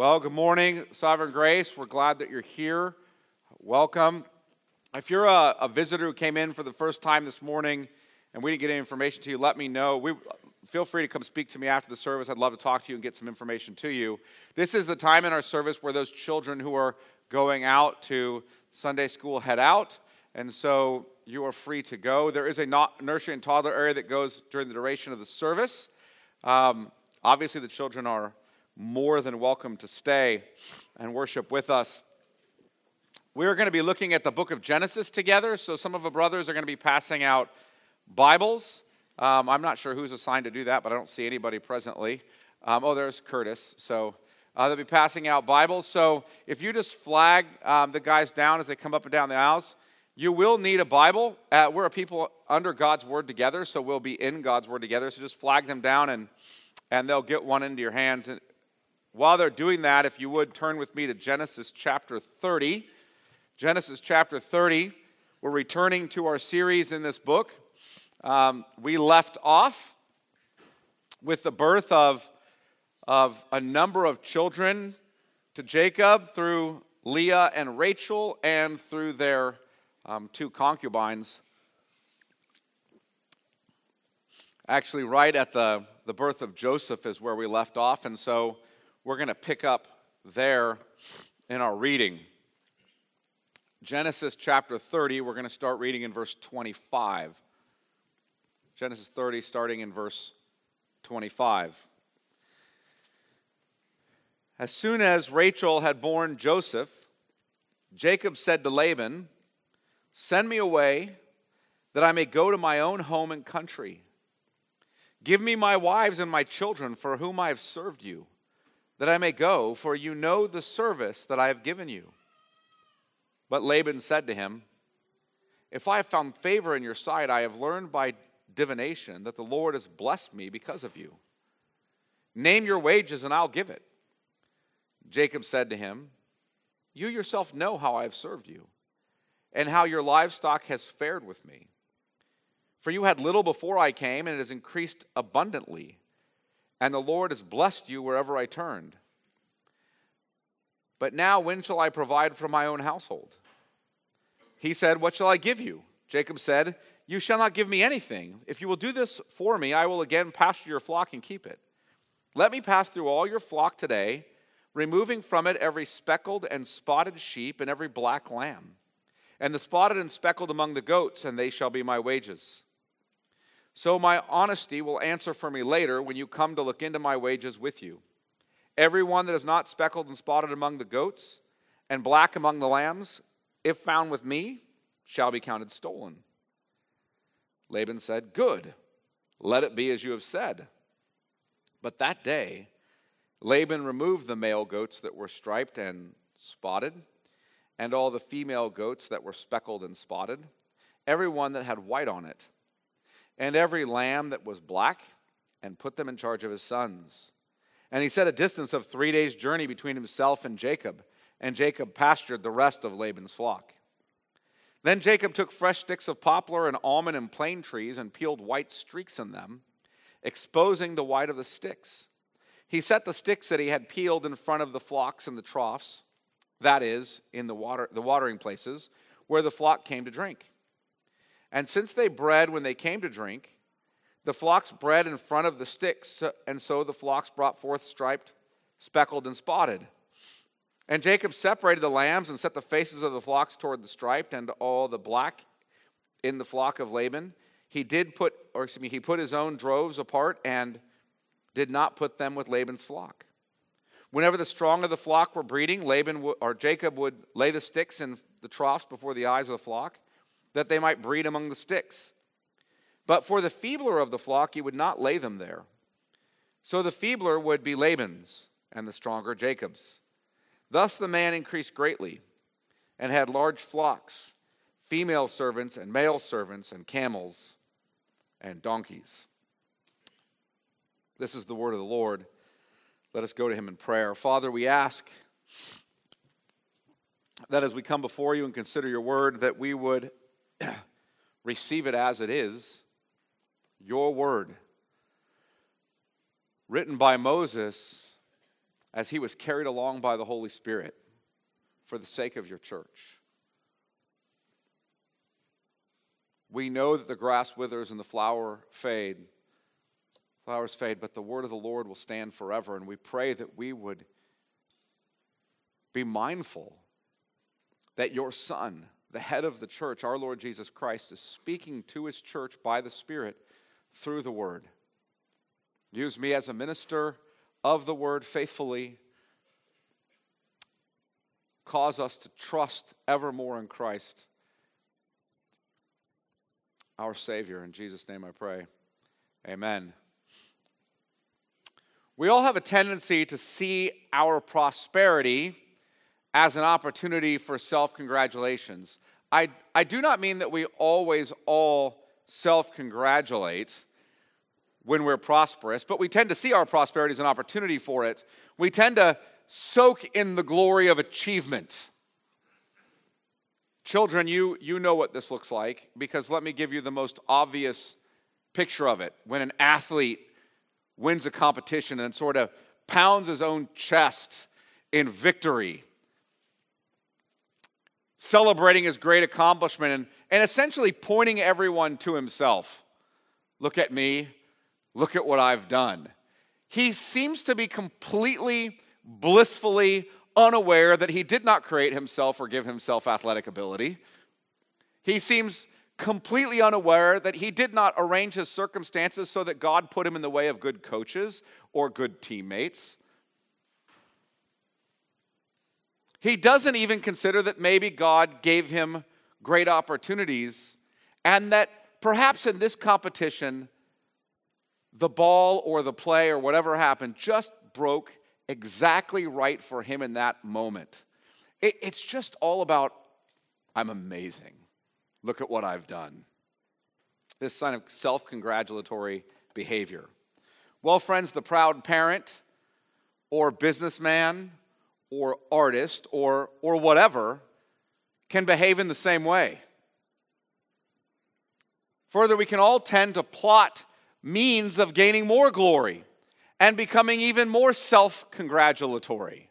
Well, good morning, Sovereign Grace. We're glad that you're here. Welcome. If you're a, a, visitor who came in for the first time this morning and we didn't get any information to you, let me know. We, feel free to come speak to me after the service. I'd love to talk to you and get some information to you. This is the time in our service where those children who are going out to Sunday school head out. And so you are free to go. There is a nursery and toddler area that goes during the duration of the service. Um, obviously, the children are more than welcome to stay and worship with us. We're going to be looking at the book of Genesis together. So, some of the brothers are going to be passing out Bibles. Um, I'm not sure who's assigned to do that, but I don't see anybody presently. Um, oh, there's Curtis. So, uh, they'll be passing out Bibles. So, if you just flag um, the guys down as they come up and down the aisles, you will need a Bible. Uh, we're a people under God's Word together, so we'll be in God's Word together. So, just flag them down and and they'll get one into your hands. While they're doing that, if you would turn with me to Genesis chapter 30. Genesis chapter 30. We're returning to our series in this book. Um, we left off with the birth of, of a number of children to Jacob through Leah and Rachel and through their um, two concubines. Actually, right at the, the birth of Joseph is where we left off, and so we're going to pick up there in our reading. Genesis chapter 30, we're going to start reading in verse 25. Genesis 30, starting in verse 25. As soon as Rachel had borne Joseph, Jacob said to Laban, Send me away that I may go to my own home and country. Give me my wives and my children for whom I have served you that I may go, for you know the service that I have given you. But Laban said to him, If I have found favor in your sight, I have learned by divination that the Lord has blessed me because of you. Name your wages, and I'll give it. Jacob said to him, You yourself know how I have served you, and how your livestock has fared with me. For you had little before I came, and it has increased abundantly and the Lord has blessed you wherever I turned. But now, when shall I provide for my own household? He said, What shall I give you? Jacob said, You shall not give me anything. If you will do this for me, I will again pasture your flock and keep it. Let me pass through all your flock today, removing from it every speckled and spotted sheep and every black lamb, and the spotted and speckled among the goats, and they shall be my wages. So my honesty will answer for me later when you come to look into my wages with you. Everyone that is not speckled and spotted among the goats and black among the lambs, if found with me, shall be counted stolen. Laban said, Good, let it be as you have said. But that day, Laban removed the male goats that were striped and spotted, and all the female goats that were speckled and spotted, every one that had white on it and every lamb that was black, and put them in charge of his sons. And he set a distance of three days' journey between himself and Jacob, and Jacob pastured the rest of Laban's flock. Then Jacob took fresh sticks of poplar and almond and plane trees and peeled white streaks in them, exposing the white of the sticks. He set the sticks that he had peeled in front of the flocks in the troughs, that is, in the, water, the watering places, where the flock came to drink. And since they bred when they came to drink, the flocks bred in front of the sticks, and so the flocks brought forth striped, speckled, and spotted. And Jacob separated the lambs and set the faces of the flocks toward the striped and all the black in the flock of Laban. He did put, or excuse me, he put his own droves apart and did not put them with Laban's flock. Whenever the strong of the flock were breeding, Laban or Jacob would lay the sticks in the troughs before the eyes of the flock that they might breed among the sticks. But for the feebler of the flock, he would not lay them there. So the feebler would be Laban's, and the stronger Jacob's. Thus the man increased greatly, and had large flocks, female servants and male servants, and camels and donkeys. This is the word of the Lord. Let us go to him in prayer. Father, we ask that as we come before you and consider your word, that we would receive it as it is your word, written by Moses as he was carried along by the Holy Spirit for the sake of your church. We know that the grass withers and the flower fade. Flowers fade, but the word of the Lord will stand forever. And we pray that we would be mindful that your Son, the head of the church, our Lord Jesus Christ, is speaking to his church by the Spirit through the word. Use me as a minister of the word faithfully. Cause us to trust evermore in Christ, our Savior. In Jesus' name I pray. Amen. We all have a tendency to see our prosperity as an opportunity for self congratulations. I, I do not mean that we always all self congratulate when we're prosperous, but we tend to see our prosperity as an opportunity for it. We tend to soak in the glory of achievement. Children, you, you know what this looks like because let me give you the most obvious picture of it. When an athlete wins a competition and sort of pounds his own chest in victory, celebrating his great accomplishment and, and essentially pointing everyone to himself. Look at me, look at what I've done. He seems to be completely, blissfully unaware that he did not create himself or give himself athletic ability. He seems completely unaware that he did not arrange his circumstances so that God put him in the way of good coaches or good teammates. He doesn't even consider that maybe God gave him great opportunities and that perhaps in this competition, the ball or the play or whatever happened just broke exactly right for him in that moment. It, it's just all about, I'm amazing. Look at what I've done. This sign of self congratulatory behavior. Well, friends, the proud parent or businessman or artist or, or whatever can behave in the same way. Further, we can all tend to plot means of gaining more glory and becoming even more self congratulatory.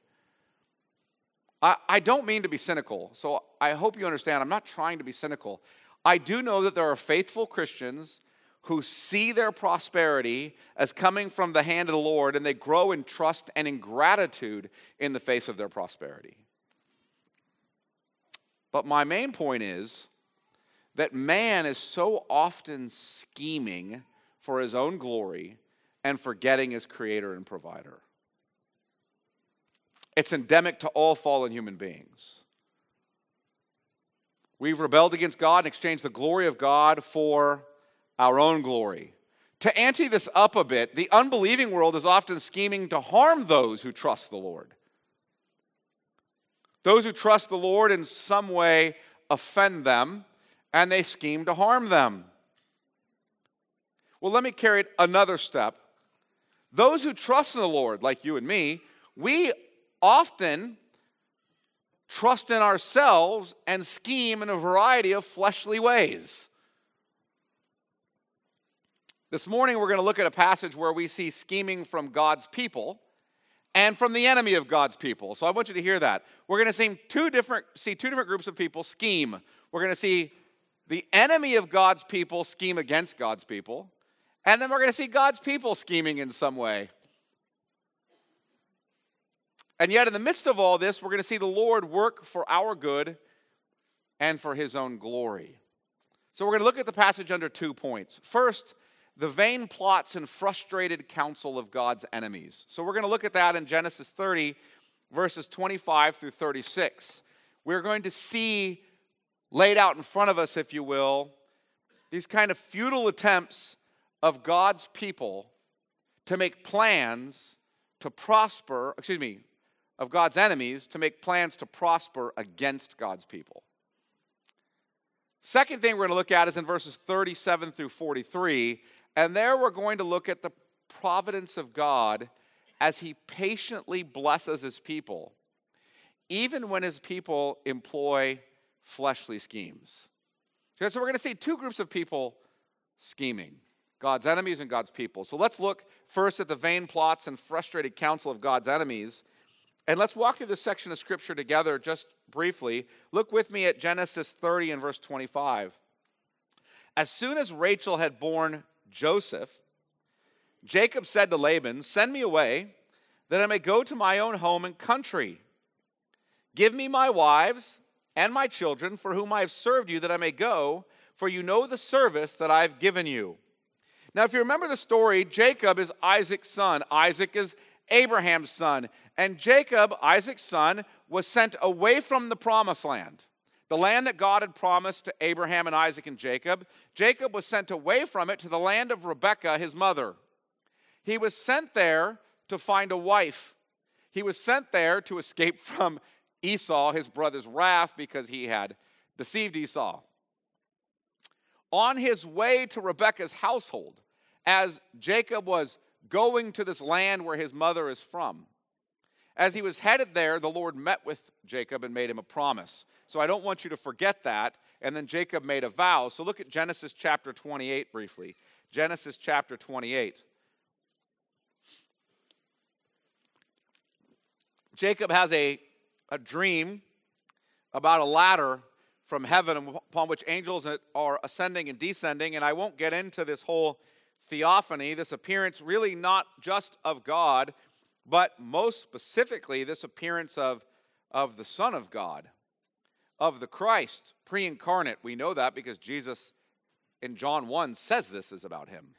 I, I don't mean to be cynical, so I hope you understand. I'm not trying to be cynical. I do know that there are faithful Christians who see their prosperity as coming from the hand of the Lord and they grow in trust and in gratitude in the face of their prosperity. But my main point is that man is so often scheming for his own glory and forgetting his creator and provider. It's endemic to all fallen human beings. We've rebelled against God and exchanged the glory of God for our own glory. To ante this up a bit, the unbelieving world is often scheming to harm those who trust the Lord. Those who trust the Lord in some way offend them, and they scheme to harm them. Well, let me carry it another step. Those who trust in the Lord, like you and me, we often trust in ourselves and scheme in a variety of fleshly ways. This morning, we're going to look at a passage where we see scheming from God's people and from the enemy of God's people. So I want you to hear that. We're going to see two different, see two different groups of people scheme. We're going to see the enemy of God's people scheme against God's people, and then we're going to see God's people scheming in some way. And yet, in the midst of all this, we're going to see the Lord work for our good and for his own glory. So, we're going to look at the passage under two points. First, the vain plots and frustrated counsel of God's enemies. So, we're going to look at that in Genesis 30, verses 25 through 36. We're going to see laid out in front of us, if you will, these kind of futile attempts of God's people to make plans to prosper, excuse me, of God's enemies to make plans to prosper against God's people. Second thing we're going to look at is in verses 37 through 43, and there we're going to look at the providence of God as he patiently blesses his people, even when his people employ fleshly schemes. So we're going to see two groups of people scheming. God's enemies and God's people. So let's look first at the vain plots and frustrated counsel of God's enemies. And let's walk through this section of scripture together just briefly. Look with me at Genesis 30 and verse 25. As soon as Rachel had borne Joseph, Jacob said to Laban, Send me away, that I may go to my own home and country. Give me my wives and my children, for whom I have served you, that I may go, for you know the service that I've given you. Now, if you remember the story, Jacob is Isaac's son, Isaac is Abraham's son. And Jacob, Isaac's son, was sent away from the promised land, the land that God had promised to Abraham and Isaac and Jacob. Jacob was sent away from it to the land of Rebekah, his mother. He was sent there to find a wife. He was sent there to escape from Esau, his brother's wrath, because he had deceived Esau. On his way to Rebekah's household, as Jacob was going to this land where his mother is from, as he was headed there, the Lord met with Jacob and made him a promise. So I don't want you to forget that. And then Jacob made a vow. So look at Genesis chapter 28 briefly. Genesis chapter 28. Jacob has a, a dream about a ladder from heaven upon which angels are ascending and descending. And I won't get into this whole theophany, this appearance really not just of God, but most specifically, this appearance of, of the Son of God, of the Christ, pre incarnate. We know that because Jesus in John 1 says this is about him.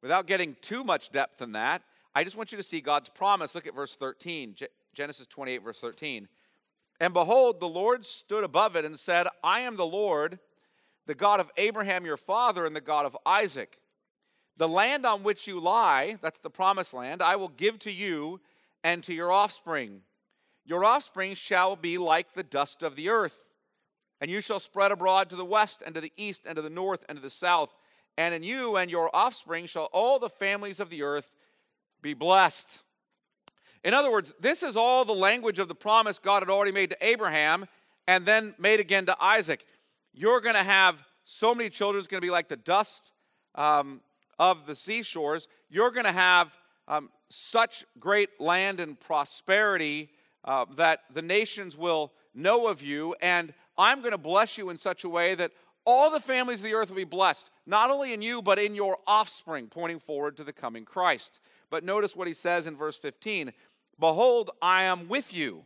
Without getting too much depth in that, I just want you to see God's promise. Look at verse 13. Genesis 28, verse 13. And behold, the Lord stood above it and said, I am the Lord, the God of Abraham your father, and the God of Isaac. The land on which you lie, that's the promised land, I will give to you and to your offspring. Your offspring shall be like the dust of the earth, and you shall spread abroad to the west and to the east and to the north and to the south. And in you and your offspring shall all the families of the earth be blessed. In other words, this is all the language of the promise God had already made to Abraham and then made again to Isaac. You're going to have so many children, it's going to be like the dust um, of the seashores. You're going to have um, such great land and prosperity uh, that the nations will know of you, and I'm going to bless you in such a way that all the families of the earth will be blessed, not only in you, but in your offspring, pointing forward to the coming Christ. But notice what he says in verse 15 Behold, I am with you,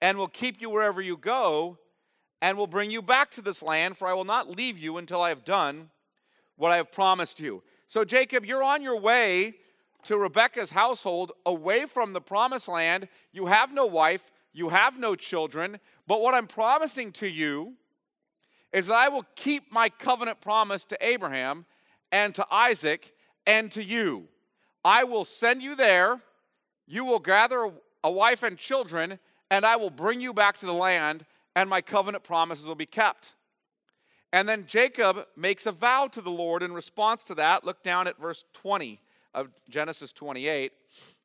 and will keep you wherever you go, and will bring you back to this land, for I will not leave you until I have done what I have promised you. So, Jacob, you're on your way to Rebekah's household away from the promised land. You have no wife, you have no children, but what I'm promising to you is that I will keep my covenant promise to Abraham and to Isaac and to you. I will send you there you will gather a wife and children, and I will bring you back to the land, and my covenant promises will be kept. And then Jacob makes a vow to the Lord in response to that. Look down at verse 20 of Genesis 28.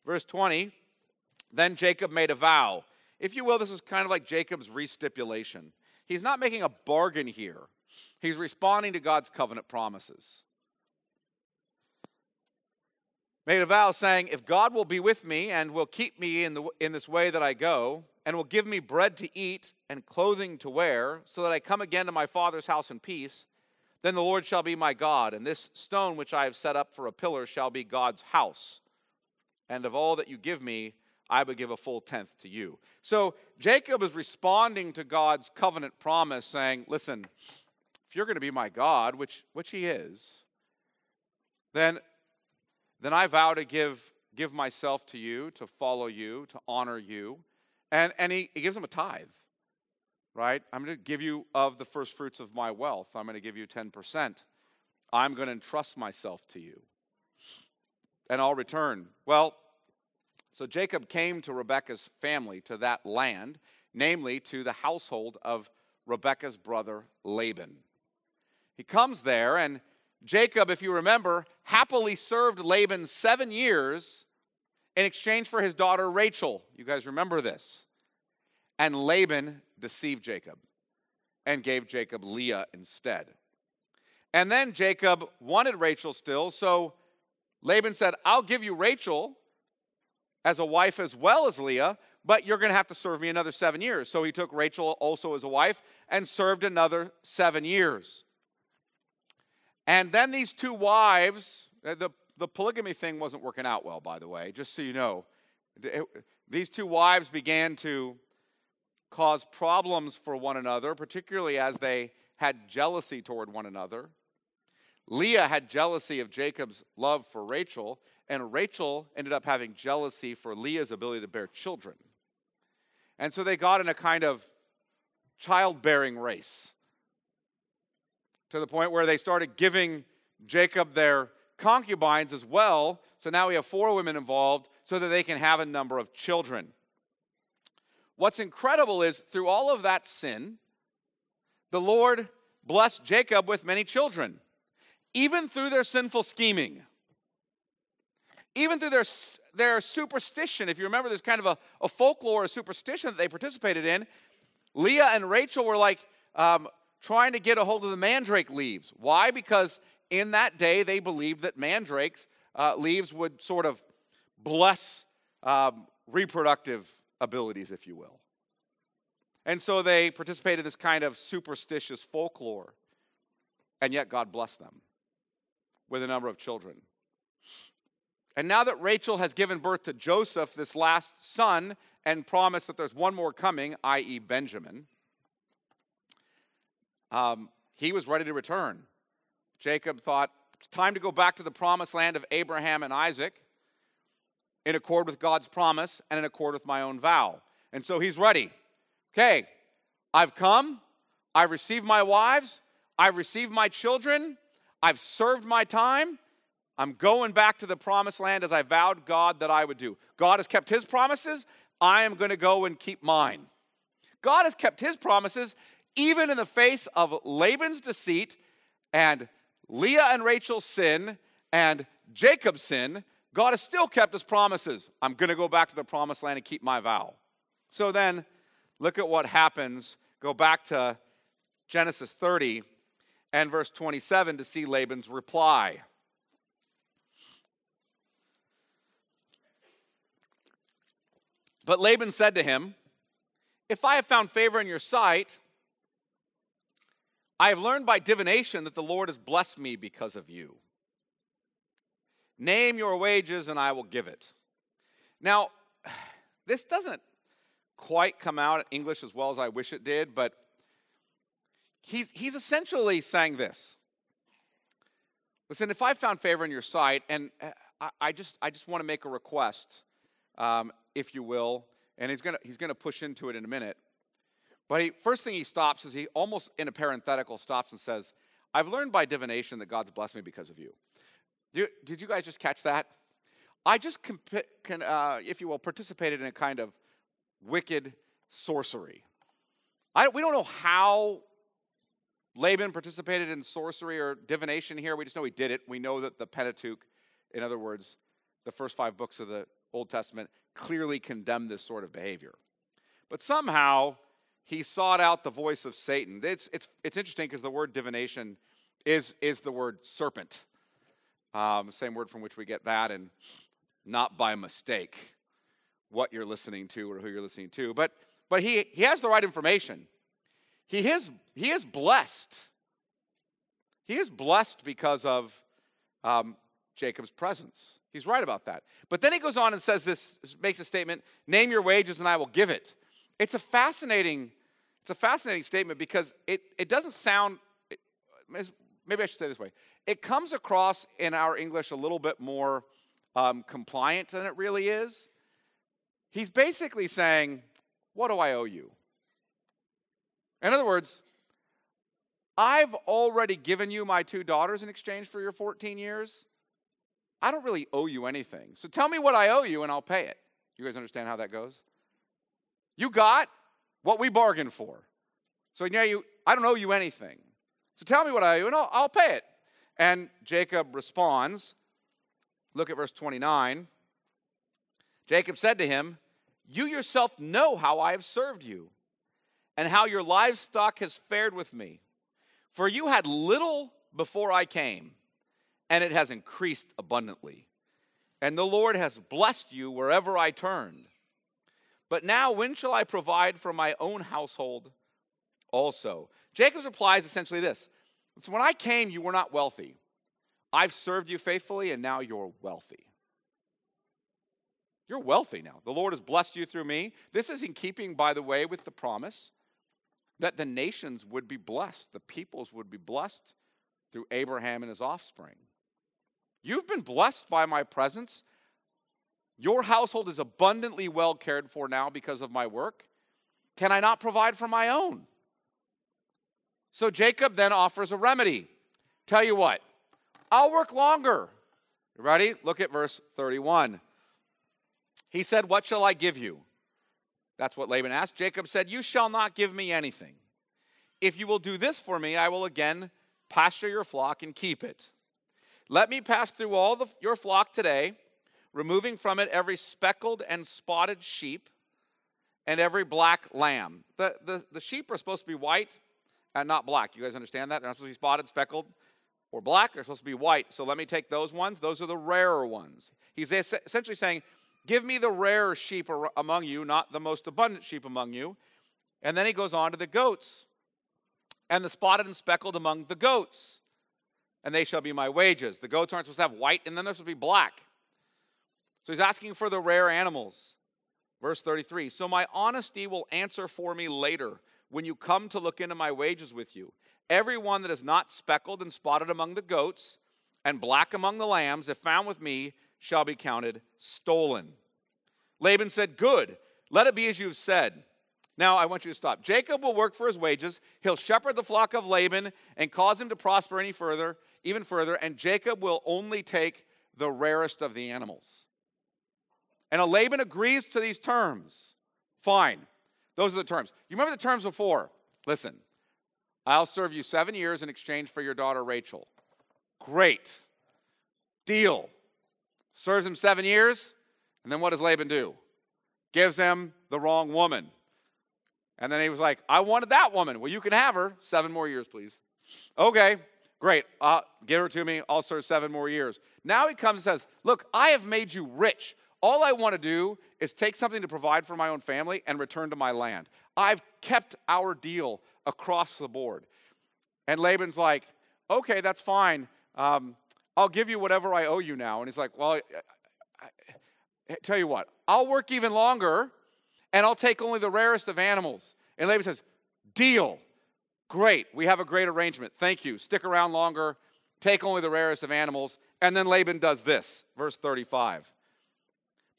Verse 20 Then Jacob made a vow. If you will, this is kind of like Jacob's restipulation. He's not making a bargain here, he's responding to God's covenant promises made a vow saying, If God will be with me and will keep me in, the, in this way that I go, and will give me bread to eat and clothing to wear, so that I come again to my father's house in peace, then the Lord shall be my God, and this stone which I have set up for a pillar shall be God's house. And of all that you give me, I would give a full tenth to you. So Jacob is responding to God's covenant promise, saying, Listen, if you're going to be my God, which, which he is, then then I vow to give, give myself to you, to follow you, to honor you. And, and he, he gives him a tithe, right? I'm going to give you of the first fruits of my wealth. I'm going to give you 10%. I'm going to entrust myself to you. And I'll return. Well, so Jacob came to Rebekah's family, to that land, namely to the household of Rebekah's brother Laban. He comes there, and Jacob, if you remember, happily served Laban seven years in exchange for his daughter Rachel. You guys remember this. And Laban deceived Jacob and gave Jacob Leah instead. And then Jacob wanted Rachel still, so Laban said, I'll give you Rachel as a wife as well as Leah, but you're going to have to serve me another seven years. So he took Rachel also as a wife and served another seven years. And then these two wives, uh, the, the polygamy thing wasn't working out well, by the way, just so you know. These two wives began to cause problems for one another, particularly as they had jealousy toward one another. Leah had jealousy of Jacob's love for Rachel, and Rachel ended up having jealousy for Leah's ability to bear children. And so they got in a kind of childbearing race to the point where they started giving Jacob their concubines as well. So now we have four women involved so that they can have a number of children. What's incredible is through all of that sin, the Lord blessed Jacob with many children, even through their sinful scheming. Even through their, their superstition, if you remember, there's kind of a, a folklore, a superstition that they participated in. Leah and Rachel were like um, trying to get a hold of the mandrake leaves. Why? Because in that day they believed that mandrakes uh, leaves would sort of bless um, reproductive abilities, if you will. And so they participated in this kind of superstitious folklore. And yet God blessed them with a number of children. And now that Rachel has given birth to Joseph, this last son, and promised that there's one more coming, i.e., Benjamin, um, he was ready to return. Jacob thought, time to go back to the promised land of Abraham and Isaac in accord with God's promise and in accord with my own vow. And so he's ready. Okay, I've come, I've received my wives, I've received my children, I've served my time. I'm going back to the promised land as I vowed God that I would do. God has kept his promises. I am going to go and keep mine. God has kept his promises even in the face of Laban's deceit and Leah and Rachel's sin and Jacob's sin God has still kept his promises. I'm going to go back to the promised land and keep my vow. So then, look at what happens. Go back to Genesis 30 and verse 27 to see Laban's reply. But Laban said to him, If I have found favor in your sight, I have learned by divination that the Lord has blessed me because of you. Name your wages and I will give it. Now, this doesn't quite come out in English as well as I wish it did, but he's, he's essentially saying this. Listen, if I found favor in your sight, and uh, I, I just, I just want to make a request, um, if you will, and he's going to he's gonna push into it in a minute. But he, first thing he stops is he almost in a parenthetical stops and says, I've learned by divination that God's blessed me because of you. Did you guys just catch that? I just, can, uh, if you will, participated in a kind of wicked sorcery. I, we don't know how Laban participated in sorcery or divination here. We just know he did it. We know that the Pentateuch, in other words, the first five books of the Old Testament, clearly condemn this sort of behavior. But somehow he sought out the voice of Satan. It's, it's, it's interesting because the word divination is, is the word serpent. Um, same word from which we get that, and not by mistake what you're listening to or who you're listening to. But, but he, he has the right information. He is, he is blessed. He is blessed because of um, Jacob's presence. He's right about that. But then he goes on and says this, makes a statement, name your wages and I will give it. It's a fascinating, it's a fascinating statement because it, it doesn't sound, maybe I should say this way. It comes across in our English a little bit more um, compliant than it really is. He's basically saying, What do I owe you? In other words, I've already given you my two daughters in exchange for your 14 years. I don't really owe you anything. So tell me what I owe you and I'll pay it. You guys understand how that goes? You got what we bargained for. So now you I don't owe you anything. So tell me what I owe, and I'll, I'll pay it. And Jacob responds. Look at verse 29. Jacob said to him, You yourself know how I have served you, and how your livestock has fared with me. For you had little before I came, and it has increased abundantly. And the Lord has blessed you wherever I turned. But now, when shall I provide for my own household also? Jacob's reply is essentially this so When I came, you were not wealthy. I've served you faithfully, and now you're wealthy. You're wealthy now. The Lord has blessed you through me. This is in keeping, by the way, with the promise that the nations would be blessed, the peoples would be blessed through Abraham and his offspring. You've been blessed by my presence. Your household is abundantly well cared for now because of my work. Can I not provide for my own? So Jacob then offers a remedy. Tell you what, I'll work longer. You ready? Look at verse 31. He said, What shall I give you? That's what Laban asked. Jacob said, You shall not give me anything. If you will do this for me, I will again pasture your flock and keep it. Let me pass through all the, your flock today, removing from it every speckled and spotted sheep and every black lamb. The, the, the sheep are supposed to be white and not black. You guys understand that? They're not supposed to be spotted, speckled, or black. They're supposed to be white. So let me take those ones. Those are the rarer ones. He's essentially saying, Give me the rarer sheep among you, not the most abundant sheep among you. And then he goes on to the goats, and the spotted and speckled among the goats, and they shall be my wages. The goats aren't supposed to have white, and then they're supposed to be black. So he's asking for the rare animals. Verse 33 So my honesty will answer for me later when you come to look into my wages with you. Every one that is not speckled and spotted among the goats, and black among the lambs, if found with me, shall be counted stolen. Laban said, Good, let it be as you've said. Now I want you to stop. Jacob will work for his wages. He'll shepherd the flock of Laban and cause him to prosper any further, even further, and Jacob will only take the rarest of the animals. And Laban agrees to these terms. Fine. Those are the terms. You remember the terms before? Listen, I'll serve you seven years in exchange for your daughter Rachel. Great. Deal serves him seven years, and then what does Laban do? Gives him the wrong woman. And then he was like, I wanted that woman. Well, you can have her. Seven more years, please. Okay, great. Uh, give her to me. I'll serve seven more years. Now he comes and says, Look, I have made you rich. All I want to do is take something to provide for my own family and return to my land. I've kept our deal across the board. And Laban's like, Okay, that's fine. Um, I'll give you whatever I owe you now. And he's like, Well, I, I, I, tell you what, I'll work even longer and I'll take only the rarest of animals. And Laban says, Deal. Great. We have a great arrangement. Thank you. Stick around longer. Take only the rarest of animals. And then Laban does this, verse 35.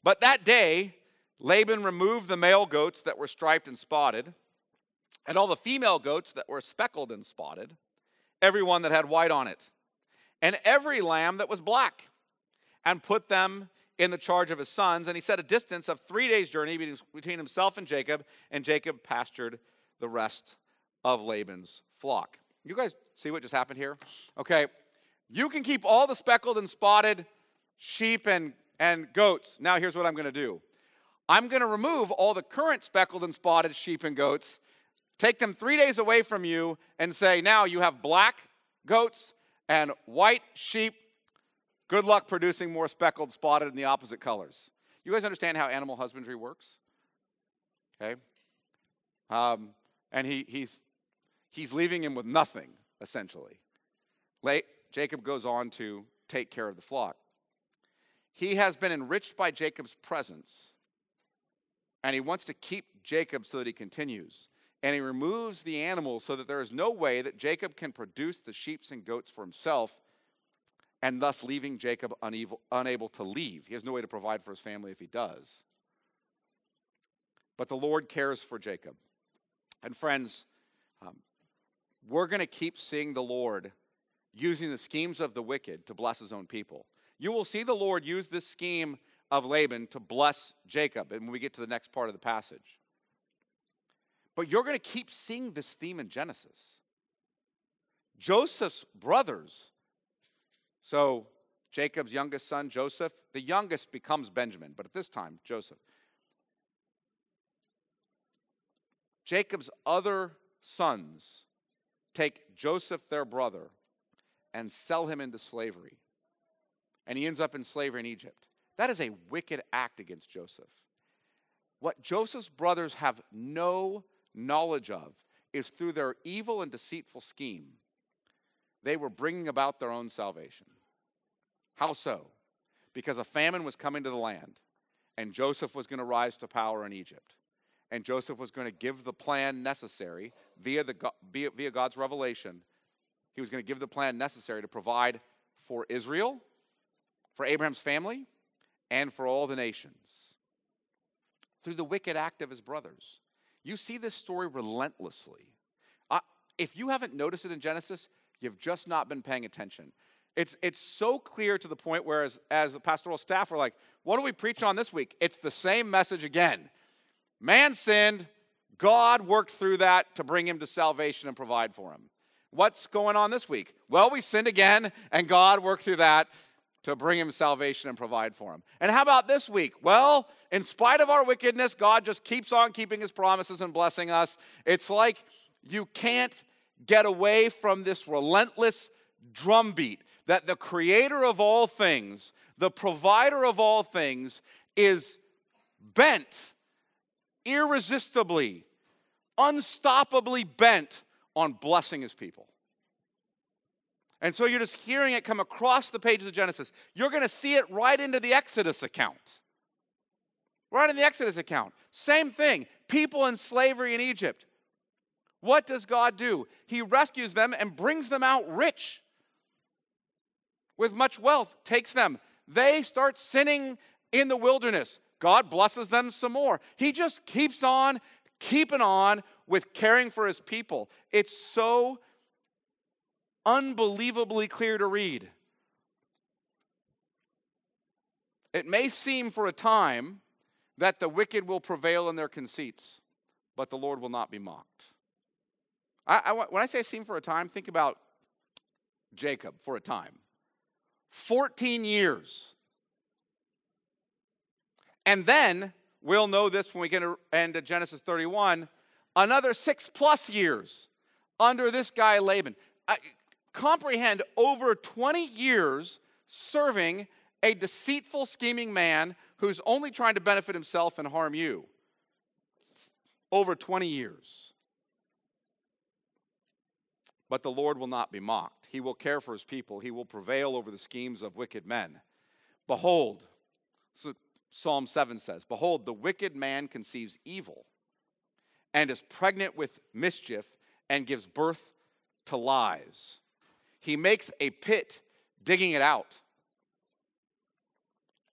But that day, Laban removed the male goats that were striped and spotted, and all the female goats that were speckled and spotted, every one that had white on it and every lamb that was black, and put them in the charge of his sons. And he set a distance of three days' journey between himself and Jacob, and Jacob pastured the rest of Laban's flock. You guys see what just happened here? Okay, you can keep all the speckled and spotted sheep and, and goats. Now, here's what I'm going to do I'm going to remove all the current speckled and spotted sheep and goats, take them three days away from you, and say, now you have black goats and white sheep, good luck producing more speckled, spotted, in the opposite colors. You guys understand how animal husbandry works? Okay? Um, and he, he's, he's leaving him with nothing, essentially. Late, Jacob goes on to take care of the flock. He has been enriched by Jacob's presence, and he wants to keep Jacob so that he continues and he removes the animals so that there is no way that Jacob can produce the sheep and goats for himself, and thus leaving Jacob unable, unable to leave. He has no way to provide for his family if he does. But the Lord cares for Jacob. And friends, um, we're going to keep seeing the Lord using the schemes of the wicked to bless his own people. You will see the Lord use this scheme of Laban to bless Jacob. And when we get to the next part of the passage, but you're going to keep seeing this theme in Genesis. Joseph's brothers, so Jacob's youngest son, Joseph, the youngest becomes Benjamin, but at this time, Joseph. Jacob's other sons take Joseph, their brother, and sell him into slavery. And he ends up in slavery in Egypt. That is a wicked act against Joseph. What Joseph's brothers have no knowledge of is through their evil and deceitful scheme, they were bringing about their own salvation. How so? Because a famine was coming to the land, and Joseph was going to rise to power in Egypt. And Joseph was going to give the plan necessary via, the, via, via God's revelation. He was going to give the plan necessary to provide for Israel, for Abraham's family, and for all the nations through the wicked act of his brothers. You see this story relentlessly. If you haven't noticed it in Genesis, you've just not been paying attention. It's, it's so clear to the point where, as, as the pastoral staff were like, What do we preach on this week? It's the same message again. Man sinned, God worked through that to bring him to salvation and provide for him. What's going on this week? Well, we sinned again, and God worked through that to bring him salvation and provide for him. And how about this week? Well, in spite of our wickedness, God just keeps on keeping his promises and blessing us. It's like you can't get away from this relentless drumbeat that the creator of all things, the provider of all things, is bent irresistibly, unstoppably bent on blessing his people. And so you're just hearing it come across the pages of Genesis. You're going to see it right into the Exodus account. Right in the Exodus account. Same thing. People in slavery in Egypt. What does God do? He rescues them and brings them out rich with much wealth, takes them. They start sinning in the wilderness. God blesses them some more. He just keeps on keeping on with caring for his people. It's so unbelievably clear to read. It may seem for a time that the wicked will prevail in their conceits, but the Lord will not be mocked. I, I, when I say seem for a time, think about Jacob for a time. 14 years. And then, we'll know this when we get to end into Genesis 31, another six plus years under this guy Laban. I, comprehend over 20 years serving a deceitful, scheming man who's only trying to benefit himself and harm you. Over 20 years. But the Lord will not be mocked. He will care for his people. He will prevail over the schemes of wicked men. Behold, so Psalm 7 says, Behold, the wicked man conceives evil and is pregnant with mischief and gives birth to lies. He makes a pit, digging it out,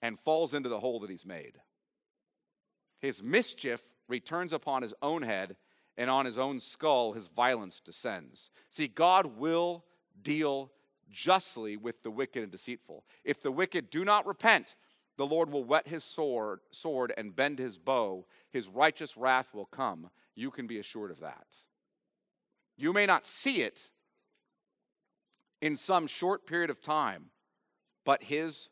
and falls into the hole that he's made. His mischief returns upon his own head, and on his own skull his violence descends. See, God will deal justly with the wicked and deceitful. If the wicked do not repent, the Lord will whet his sword, sword and bend his bow. His righteous wrath will come. You can be assured of that. You may not see it in some short period of time, but his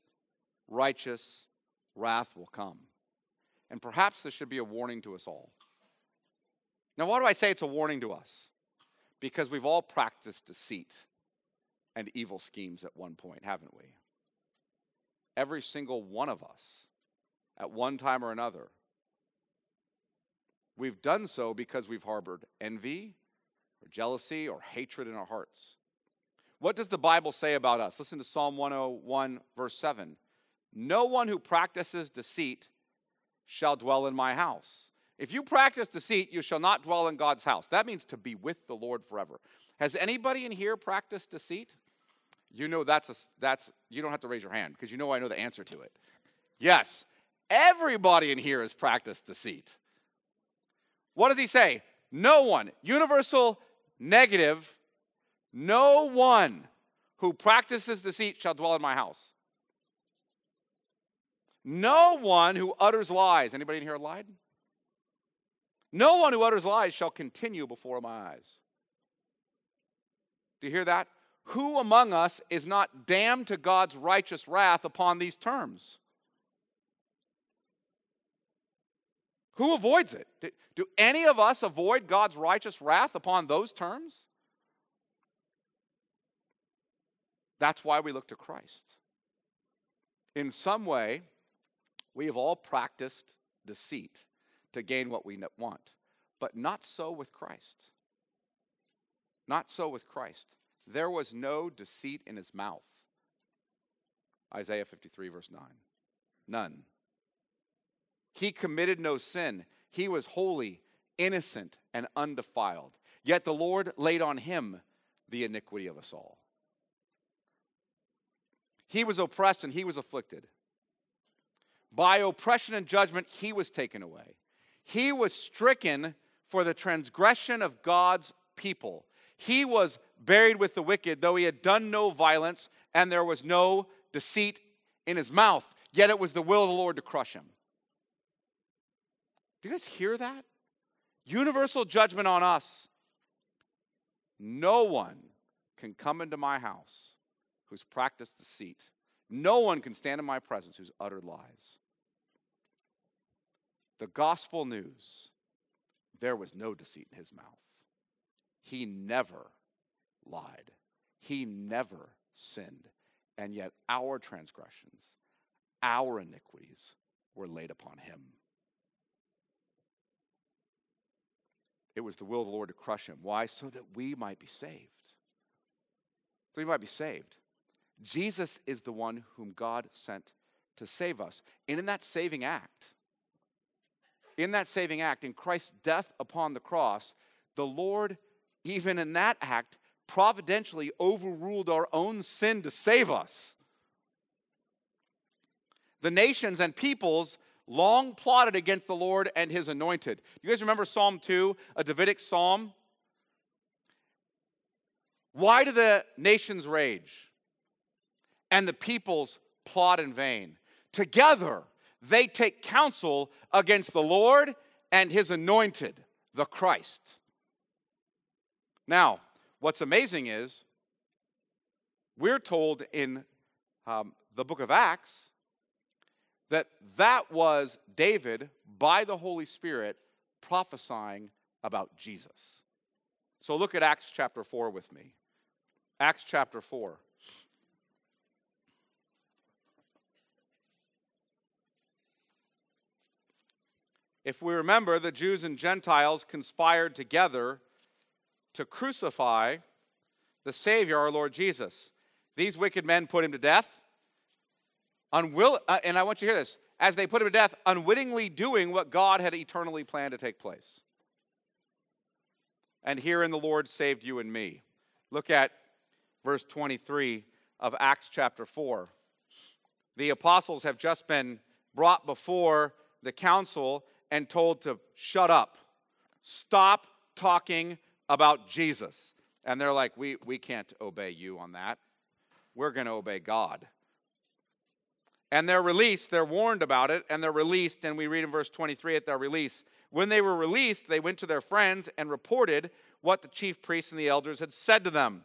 righteous wrath will come. And perhaps this should be a warning to us all. Now, why do I say it's a warning to us? Because we've all practiced deceit and evil schemes at one point, haven't we? Every single one of us, at one time or another. We've done so because we've harbored envy or jealousy or hatred in our hearts. What does the Bible say about us? Listen to Psalm 101, verse 7. No one who practices deceit shall dwell in my house. If you practice deceit, you shall not dwell in God's house. That means to be with the Lord forever. Has anybody in here practiced deceit? You know that's a, that's you don't have to raise your hand because you know I know the answer to it. Yes. Everybody in here has practiced deceit. What does he say? No one. Universal negative no one who practices deceit shall dwell in my house. No one who utters lies. Anybody in here lied? No one who utters lies shall continue before my eyes. Do you hear that? Who among us is not damned to God's righteous wrath upon these terms? Who avoids it? Do, do any of us avoid God's righteous wrath upon those terms? That's why we look to Christ. In some way, we have all practiced deceit to gain what we want, but not so with Christ. Not so with Christ. There was no deceit in his mouth. Isaiah 53, verse 9. None. He committed no sin. He was holy, innocent, and undefiled. Yet the Lord laid on him the iniquity of us all. He was oppressed and he was afflicted. By oppression and judgment, he was taken away. He was stricken for the transgression of God's people. He was buried with the wicked, though he had done no violence and there was no deceit in his mouth. Yet it was the will of the Lord to crush him. Do you guys hear that? Universal judgment on us. No one can come into my house who's practiced deceit. No one can stand in my presence who's uttered lies. The gospel news there was no deceit in his mouth. He never lied, he never sinned. And yet, our transgressions, our iniquities were laid upon him. It was the will of the Lord to crush him. Why? So that we might be saved. So we might be saved. Jesus is the one whom God sent to save us. And in that saving act, in that saving act, in Christ's death upon the cross, the Lord, even in that act, providentially overruled our own sin to save us. The nations and peoples long plotted against the Lord and his anointed. You guys remember Psalm 2, a Davidic psalm? Why do the nations rage and the peoples plot in vain? Together they take counsel against the Lord and his anointed, the Christ. Now, what's amazing is we're told in um, the book of Acts that that was David by the Holy Spirit prophesying about Jesus. So look at Acts chapter 4 with me. Acts chapter 4. If we remember, the Jews and Gentiles conspired together to crucify the Savior, our Lord Jesus. These wicked men put him to death unwill, uh, and I want you to hear this, as they put him to death, unwittingly doing what God had eternally planned to take place. And herein the Lord saved you and me. Look at verse 23 of Acts chapter 4. The apostles have just been brought before the council and told to shut up, stop talking about Jesus. And they're like, we, we can't obey you on that. We're going to obey God. And they're released, they're warned about it, and they're released. And we read in verse 23 at their release. When they were released, they went to their friends and reported what the chief priests and the elders had said to them.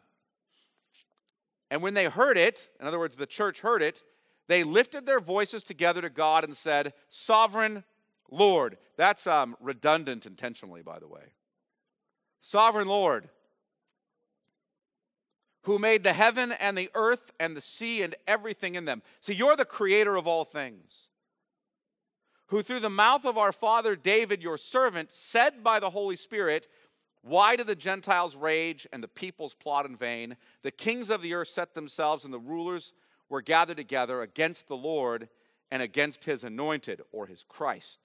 And when they heard it, in other words, the church heard it, they lifted their voices together to God and said, Sovereign Lord. That's um, redundant intentionally, by the way. Sovereign Lord, who made the heaven and the earth and the sea and everything in them. See, you're the creator of all things. Who through the mouth of our father David, your servant, said by the Holy Spirit, Why do the Gentiles rage and the peoples plot in vain? The kings of the earth set themselves, and the rulers were gathered together against the Lord and against his anointed, or his Christ.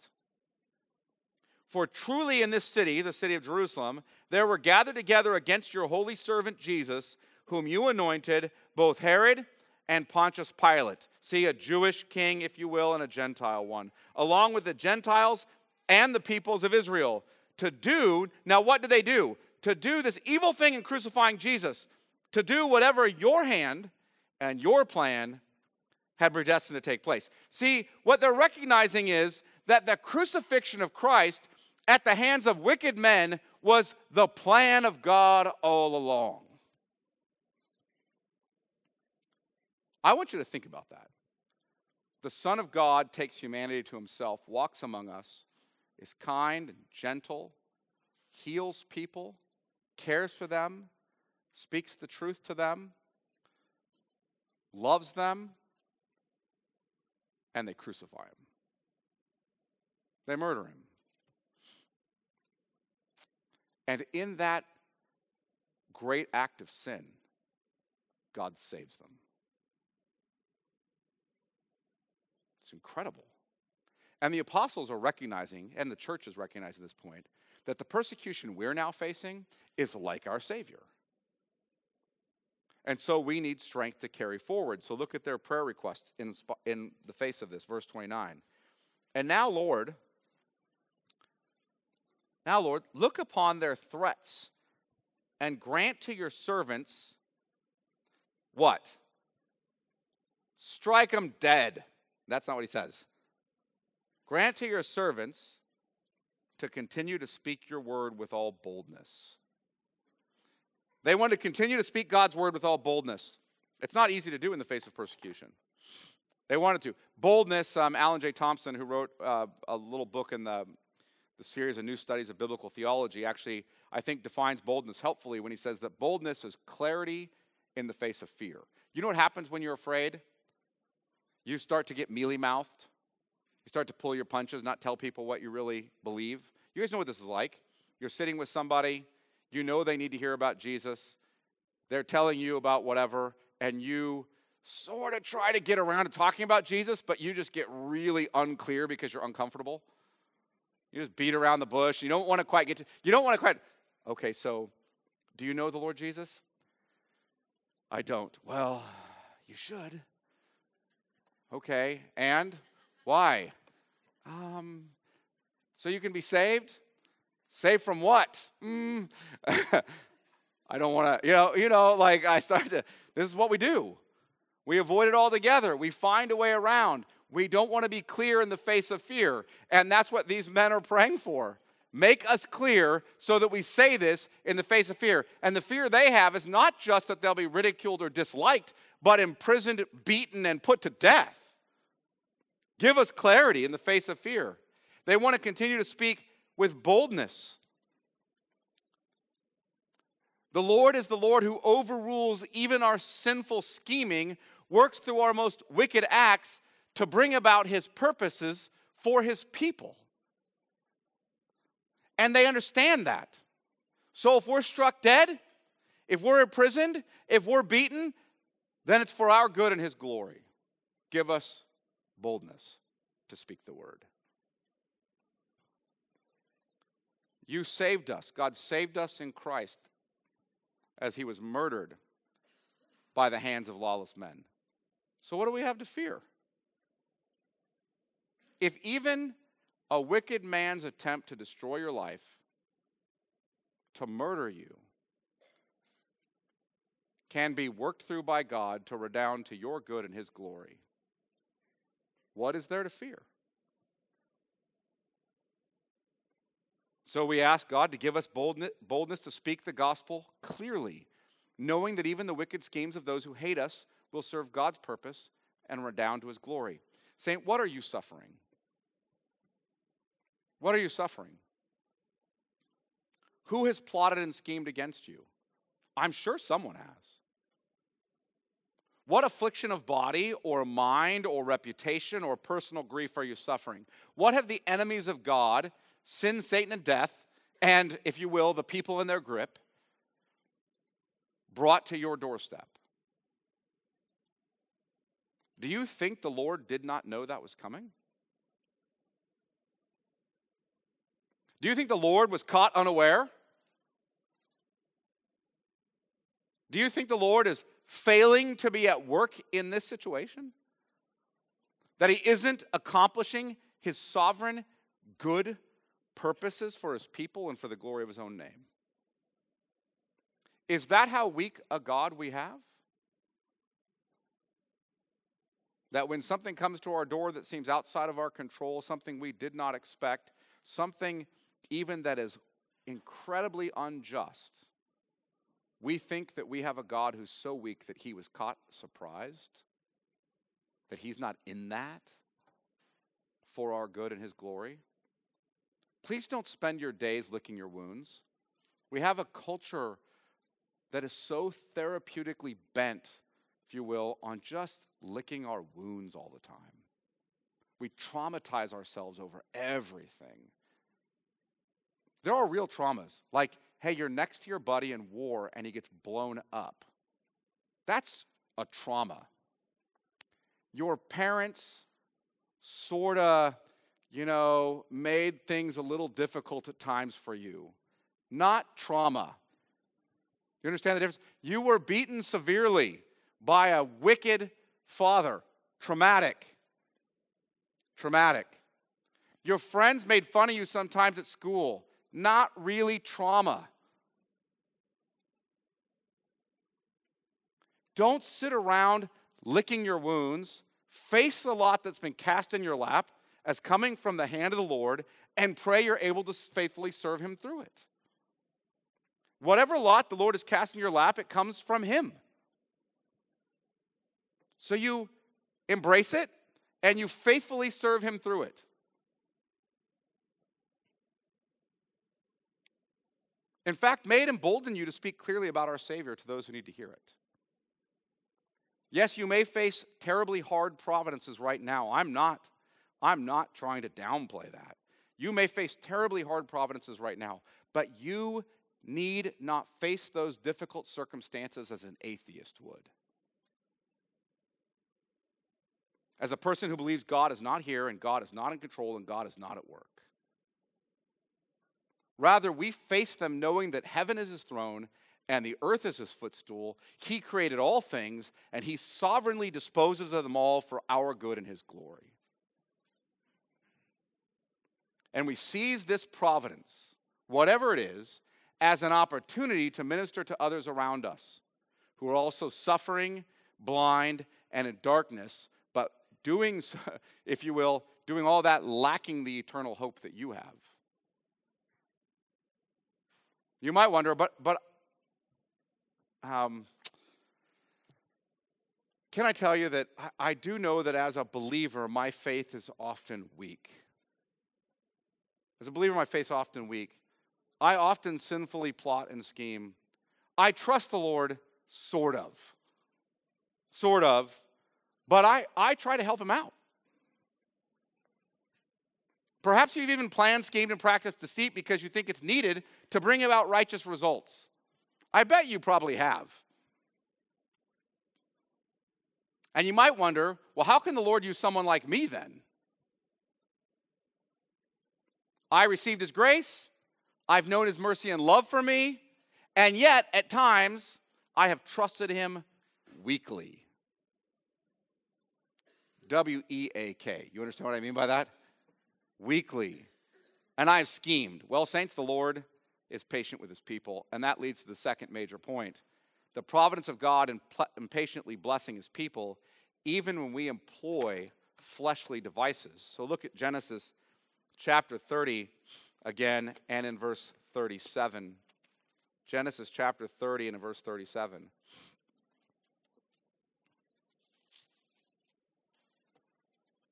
For truly in this city, the city of Jerusalem, there were gathered together against your holy servant Jesus whom you anointed, both Herod and Pontius Pilate. See, a Jewish king, if you will, and a Gentile one, along with the Gentiles and the peoples of Israel, to do, now what did they do? To do this evil thing in crucifying Jesus, to do whatever your hand and your plan had predestined to take place. See, what they're recognizing is that the crucifixion of Christ at the hands of wicked men was the plan of God all along. I want you to think about that. The Son of God takes humanity to himself, walks among us, is kind and gentle, heals people, cares for them, speaks the truth to them. loves them, and they crucify him. They murder him. And in that great act of sin, God saves them. It's incredible. And the apostles are recognizing, and the church is recognizing this point, that the persecution we're now facing is like our Savior. And so we need strength to carry forward. So look at their prayer request in, in the face of this, verse 29. And now, Lord, now, Lord, look upon their threats and grant to your servants what? Strike them dead. That's not what he says. Grant to your servants to continue to speak your word with all boldness. They wanted to continue to speak God's word with all boldness. It's not easy to do in the face of persecution. They wanted to. Boldness, um, Alan J. Thompson, who wrote uh, a little book in the, the series of new studies of biblical theology, actually, I think, defines boldness helpfully when he says that boldness is clarity in the face of fear. You know what happens when you're afraid? You start to get mealy mouthed. You start to pull your punches, not tell people what you really believe. You guys know what this is like. You're sitting with somebody, you know they need to hear about Jesus. They're telling you about whatever, and you sort of try to get around to talking about Jesus, but you just get really unclear because you're uncomfortable. You just beat around the bush. You don't want to quite get to, you don't want to quite, okay, so do you know the Lord Jesus? I don't. Well, you should. Okay, and why? Um, so you can be saved? Saved from what? Mm. I don't want to, you know, you know, like I started to, this is what we do. We avoid it altogether. We find a way around. We don't want to be clear in the face of fear. And that's what these men are praying for. Make us clear so that we say this in the face of fear. And the fear they have is not just that they'll be ridiculed or disliked, but imprisoned, beaten, and put to death. Give us clarity in the face of fear. They want to continue to speak with boldness. The Lord is the Lord who overrules even our sinful scheming, works through our most wicked acts to bring about his purposes for his people. And they understand that. So if we're struck dead, if we're imprisoned, if we're beaten, then it's for our good and his glory. Give us boldness to speak the word. You saved us. God saved us in Christ as he was murdered by the hands of lawless men. So, what do we have to fear? If even a wicked man's attempt to destroy your life, to murder you, can be worked through by God to redound to your good and his glory, what is there to fear? So we ask God to give us boldness, boldness to speak the gospel clearly, knowing that even the wicked schemes of those who hate us will serve God's purpose and redound to his glory. Saint, what are you suffering? What are you suffering? Who has plotted and schemed against you? I'm sure someone has. What affliction of body or mind or reputation or personal grief are you suffering? What have the enemies of God sin, Satan, and death, and, if you will, the people in their grip, brought to your doorstep. Do you think the Lord did not know that was coming? Do you think the Lord was caught unaware? Do you think the Lord is failing to be at work in this situation? That he isn't accomplishing his sovereign good purposes for his people and for the glory of his own name. Is that how weak a God we have? That when something comes to our door that seems outside of our control, something we did not expect, something even that is incredibly unjust, we think that we have a God who's so weak that he was caught surprised, that he's not in that for our good and his glory. Please don't spend your days licking your wounds. We have a culture that is so therapeutically bent if you will, on just licking our wounds all the time. We traumatize ourselves over everything. There are real traumas, like, hey, you're next to your buddy in war and he gets blown up. That's a trauma. Your parents sort of, you know, made things a little difficult at times for you. Not trauma. You understand the difference? You were beaten severely by a wicked father. Traumatic. Traumatic. Your friends made fun of you sometimes at school. Not really trauma. Don't sit around licking your wounds. Face the lot that's been cast in your lap as coming from the hand of the Lord and pray you're able to faithfully serve Him through it. Whatever lot the Lord has cast in your lap, it comes from Him. So you embrace it and you faithfully serve Him through it. In fact, may it embolden you to speak clearly about our Savior to those who need to hear it. Yes, you may face terribly hard providences right now. I'm not. I'm not trying to downplay that. You may face terribly hard providences right now, but you need not face those difficult circumstances as an atheist would. As a person who believes God is not here and God is not in control and God is not at work. Rather, we face them knowing that heaven is his throne and the earth is his footstool. He created all things and he sovereignly disposes of them all for our good and his glory. And we seize this providence, whatever it is, as an opportunity to minister to others around us who are also suffering, blind, and in darkness, but doing, if you will, doing all that lacking the eternal hope that you have. You might wonder, but, but um, can I tell you that I, I do know that as a believer, my faith is often weak. As a believer, my faith is often weak. I often sinfully plot and scheme. I trust the Lord, sort of. Sort of. But I, I try to help him out. Perhaps you've even planned, schemed, and practiced deceit because you think it's needed to bring about righteous results. I bet you probably have. And you might wonder, well, how can the Lord use someone like me then? I received his grace, I've known his mercy and love for me, and yet at times I have trusted him weakly. W E A K. You understand what I mean by that? Weakly. And I have schemed. Well, saints, the Lord is patient with his people. And that leads to the second major point. The providence of God in, pl- patiently blessing his people, even when we employ fleshly devices. So look at Genesis chapter 30 again and in verse 37. Genesis chapter 30 and in verse 37.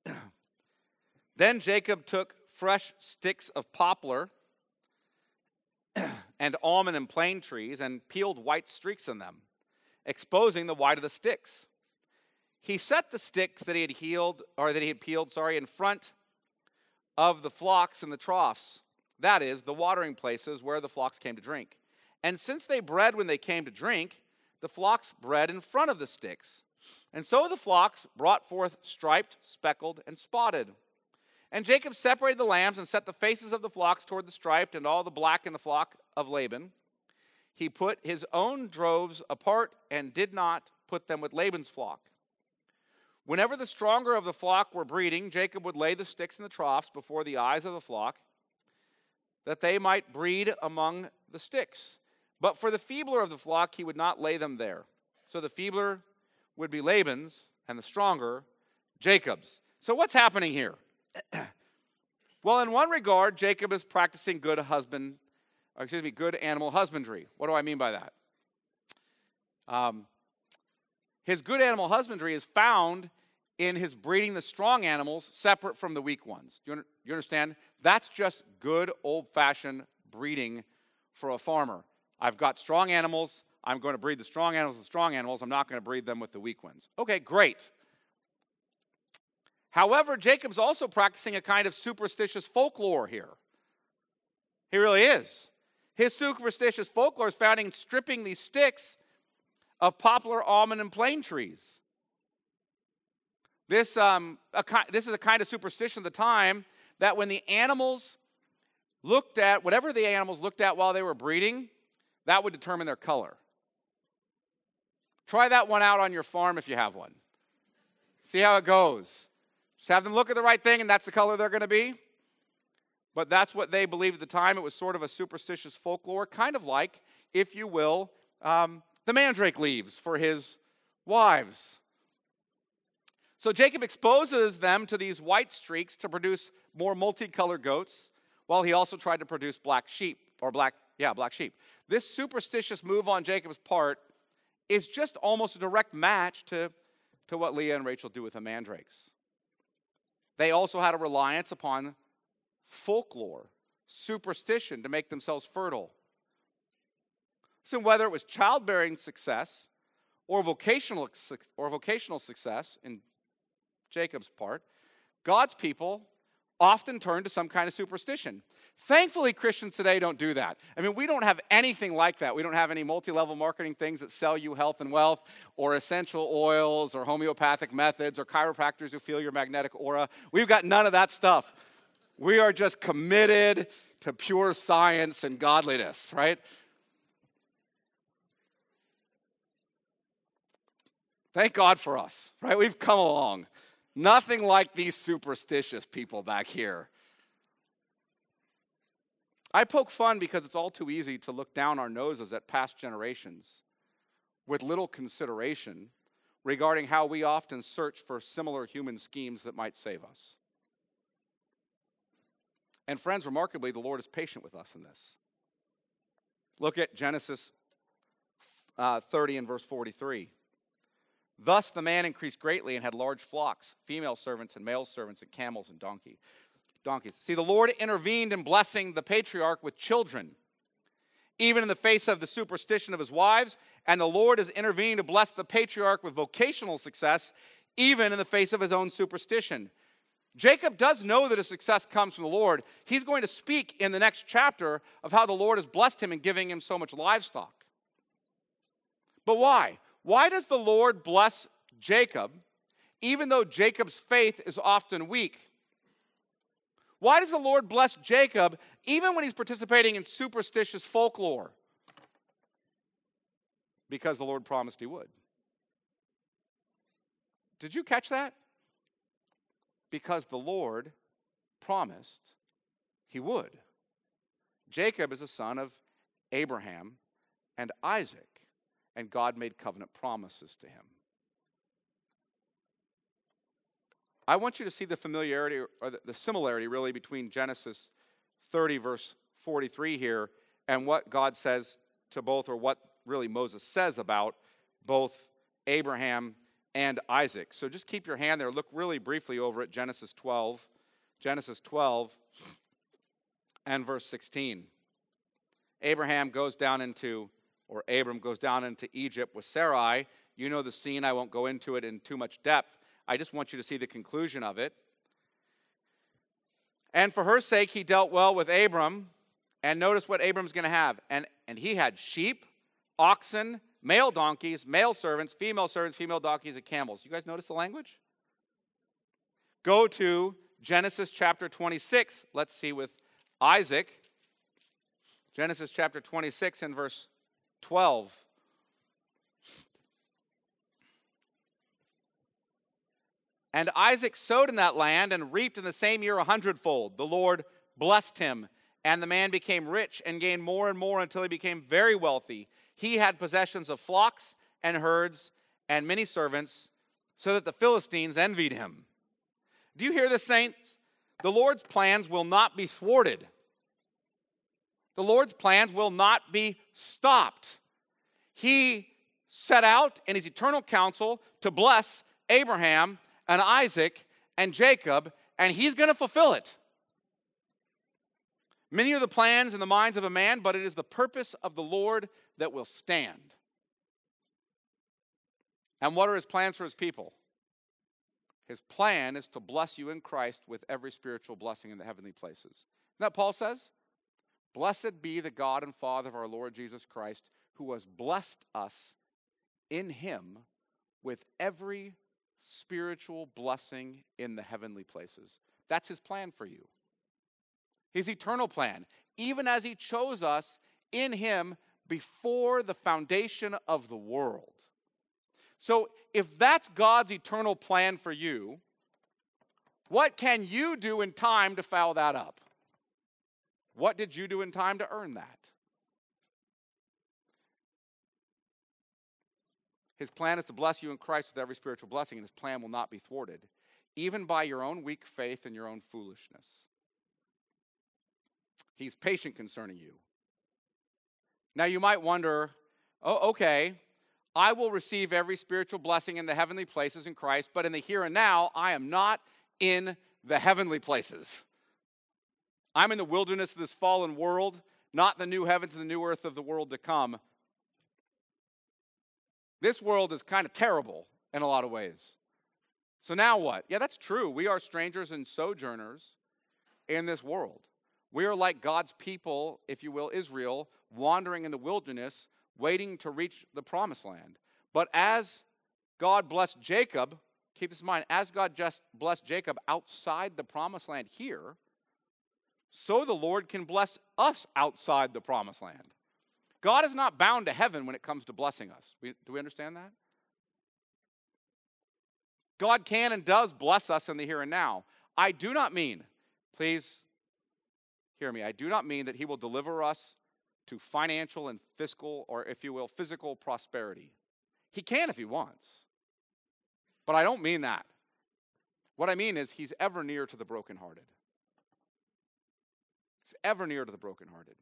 then Jacob took fresh sticks of poplar and almond and plane trees and peeled white streaks in them, exposing the white of the sticks. He set the sticks that he had healed or that he had peeled, sorry, in front of the flocks and the troughs that is, the watering places where the flocks came to drink. And since they bred when they came to drink, the flocks bred in front of the sticks. And so the flocks brought forth striped, speckled, and spotted. And Jacob separated the lambs and set the faces of the flocks toward the striped and all the black in the flock of Laban. He put his own droves apart and did not put them with Laban's flock. Whenever the stronger of the flock were breeding, Jacob would lay the sticks in the troughs before the eyes of the flock that they might breed among the sticks. But for the feebler of the flock, he would not lay them there. So the feebler would be Laban's, and the stronger, Jacob's. So what's happening here? well, in one regard, Jacob is practicing good husband, excuse me, good animal husbandry. What do I mean by that? Um, his good animal husbandry is found in his breeding the strong animals separate from the weak ones. Do you, you understand? That's just good old fashioned breeding for a farmer. I've got strong animals, I'm going to breed the strong animals with strong animals. I'm not going to breed them with the weak ones. Okay, great. However, Jacob's also practicing a kind of superstitious folklore here. He really is. His superstitious folklore is found in stripping these sticks of poplar, almond, and plane trees. This, um, a, this is a kind of superstition of the time that when the animals looked at, whatever the animals looked at while they were breeding, that would determine their color. Try that one out on your farm if you have one. See how it goes. Just have them look at the right thing, and that's the color they're going to be. But that's what they believed at the time. It was sort of a superstitious folklore, kind of like, if you will, um, the mandrake leaves for his wives. So Jacob exposes them to these white streaks to produce more multicolored goats, while he also tried to produce black sheep, or black, yeah, black sheep. This superstitious move on Jacob's part is just almost a direct match to, to what Leah and Rachel do with the mandrakes. They also had a reliance upon folklore, superstition to make themselves fertile. So, whether it was childbearing success or vocational, or vocational success in Jacob's part, God's people often turn to some kind of superstition. Thankfully, Christians today don't do that. I mean, we don't have anything like that. We don't have any multi level marketing things that sell you health and wealth, or essential oils, or homeopathic methods, or chiropractors who feel your magnetic aura. We've got none of that stuff. We are just committed to pure science and godliness, right? Thank God for us, right? We've come along. Nothing like these superstitious people back here. I poke fun because it's all too easy to look down our noses at past generations with little consideration regarding how we often search for similar human schemes that might save us. And, friends, remarkably, the Lord is patient with us in this. Look at Genesis uh, 30 and verse 43. Thus the man increased greatly and had large flocks, female servants and male servants, and camels and donkey, donkeys. See, the Lord intervened in blessing the patriarch with children, even in the face of the superstition of his wives, and the Lord has intervened to bless the patriarch with vocational success, even in the face of his own superstition. Jacob does know that his success comes from the Lord. He's going to speak in the next chapter of how the Lord has blessed him in giving him so much livestock. But why? Why does the Lord bless Jacob even though Jacob's faith is often weak? Why does the Lord bless Jacob even when he's participating in superstitious folklore? Because the Lord promised he would. Did you catch that? Because the Lord promised he would. Jacob is a son of Abraham and Isaac and God made covenant promises to him. I want you to see the familiarity or the similarity really between Genesis 30, verse 43 here, and what God says to both, or what really Moses says about both Abraham and Isaac. So just keep your hand there. Look really briefly over at Genesis 12. Genesis 12 and verse 16. Abraham goes down into or Abram goes down into Egypt with Sarai. You know the scene. I won't go into it in too much depth. I just want you to see the conclusion of it. And for her sake, he dealt well with Abram. And notice what Abram's going to have. And, and he had sheep, oxen, male donkeys, male servants, female servants, female donkeys, and camels. You guys notice the language? Go to Genesis chapter 26. Let's see with Isaac. Genesis chapter 26 and verse 12. And Isaac sowed in that land and reaped in the same year a hundredfold. The Lord blessed him, and the man became rich and gained more and more until he became very wealthy. He had possessions of flocks and herds and many servants, so that the Philistines envied him. Do you hear this, saints? The Lord's plans will not be thwarted. The Lord's plans will not be stopped. He set out in his eternal counsel to bless Abraham and Isaac and Jacob, and he's going to fulfill it. Many are the plans in the minds of a man, but it is the purpose of the Lord that will stand. And what are his plans for his people? His plan is to bless you in Christ with every spiritual blessing in the heavenly places. Isn't that Paul says? Blessed be the God and Father of our Lord Jesus Christ, who has blessed us in him with every spiritual blessing in the heavenly places. That's his plan for you. His eternal plan, even as he chose us in him before the foundation of the world. So, if that's God's eternal plan for you, what can you do in time to foul that up? What did you do in time to earn that? His plan is to bless you in Christ with every spiritual blessing, and his plan will not be thwarted, even by your own weak faith and your own foolishness. He's patient concerning you. Now, you might wonder oh, okay, I will receive every spiritual blessing in the heavenly places in Christ, but in the here and now, I am not in the heavenly places. I'm in the wilderness of this fallen world, not the new heavens and the new earth of the world to come. This world is kind of terrible in a lot of ways. So now what? Yeah, that's true. We are strangers and sojourners in this world. We are like God's people, if you will, Israel, wandering in the wilderness, waiting to reach the promised land. But as God blessed Jacob, keep this in mind, as God just blessed Jacob outside the promised land here, so the Lord can bless us outside the promised land. God is not bound to heaven when it comes to blessing us. We, do we understand that? God can and does bless us in the here and now. I do not mean, please hear me, I do not mean that He will deliver us to financial and fiscal, or if you will, physical prosperity. He can if He wants. But I don't mean that. What I mean is, He's ever near to the brokenhearted. He's ever near to the brokenhearted.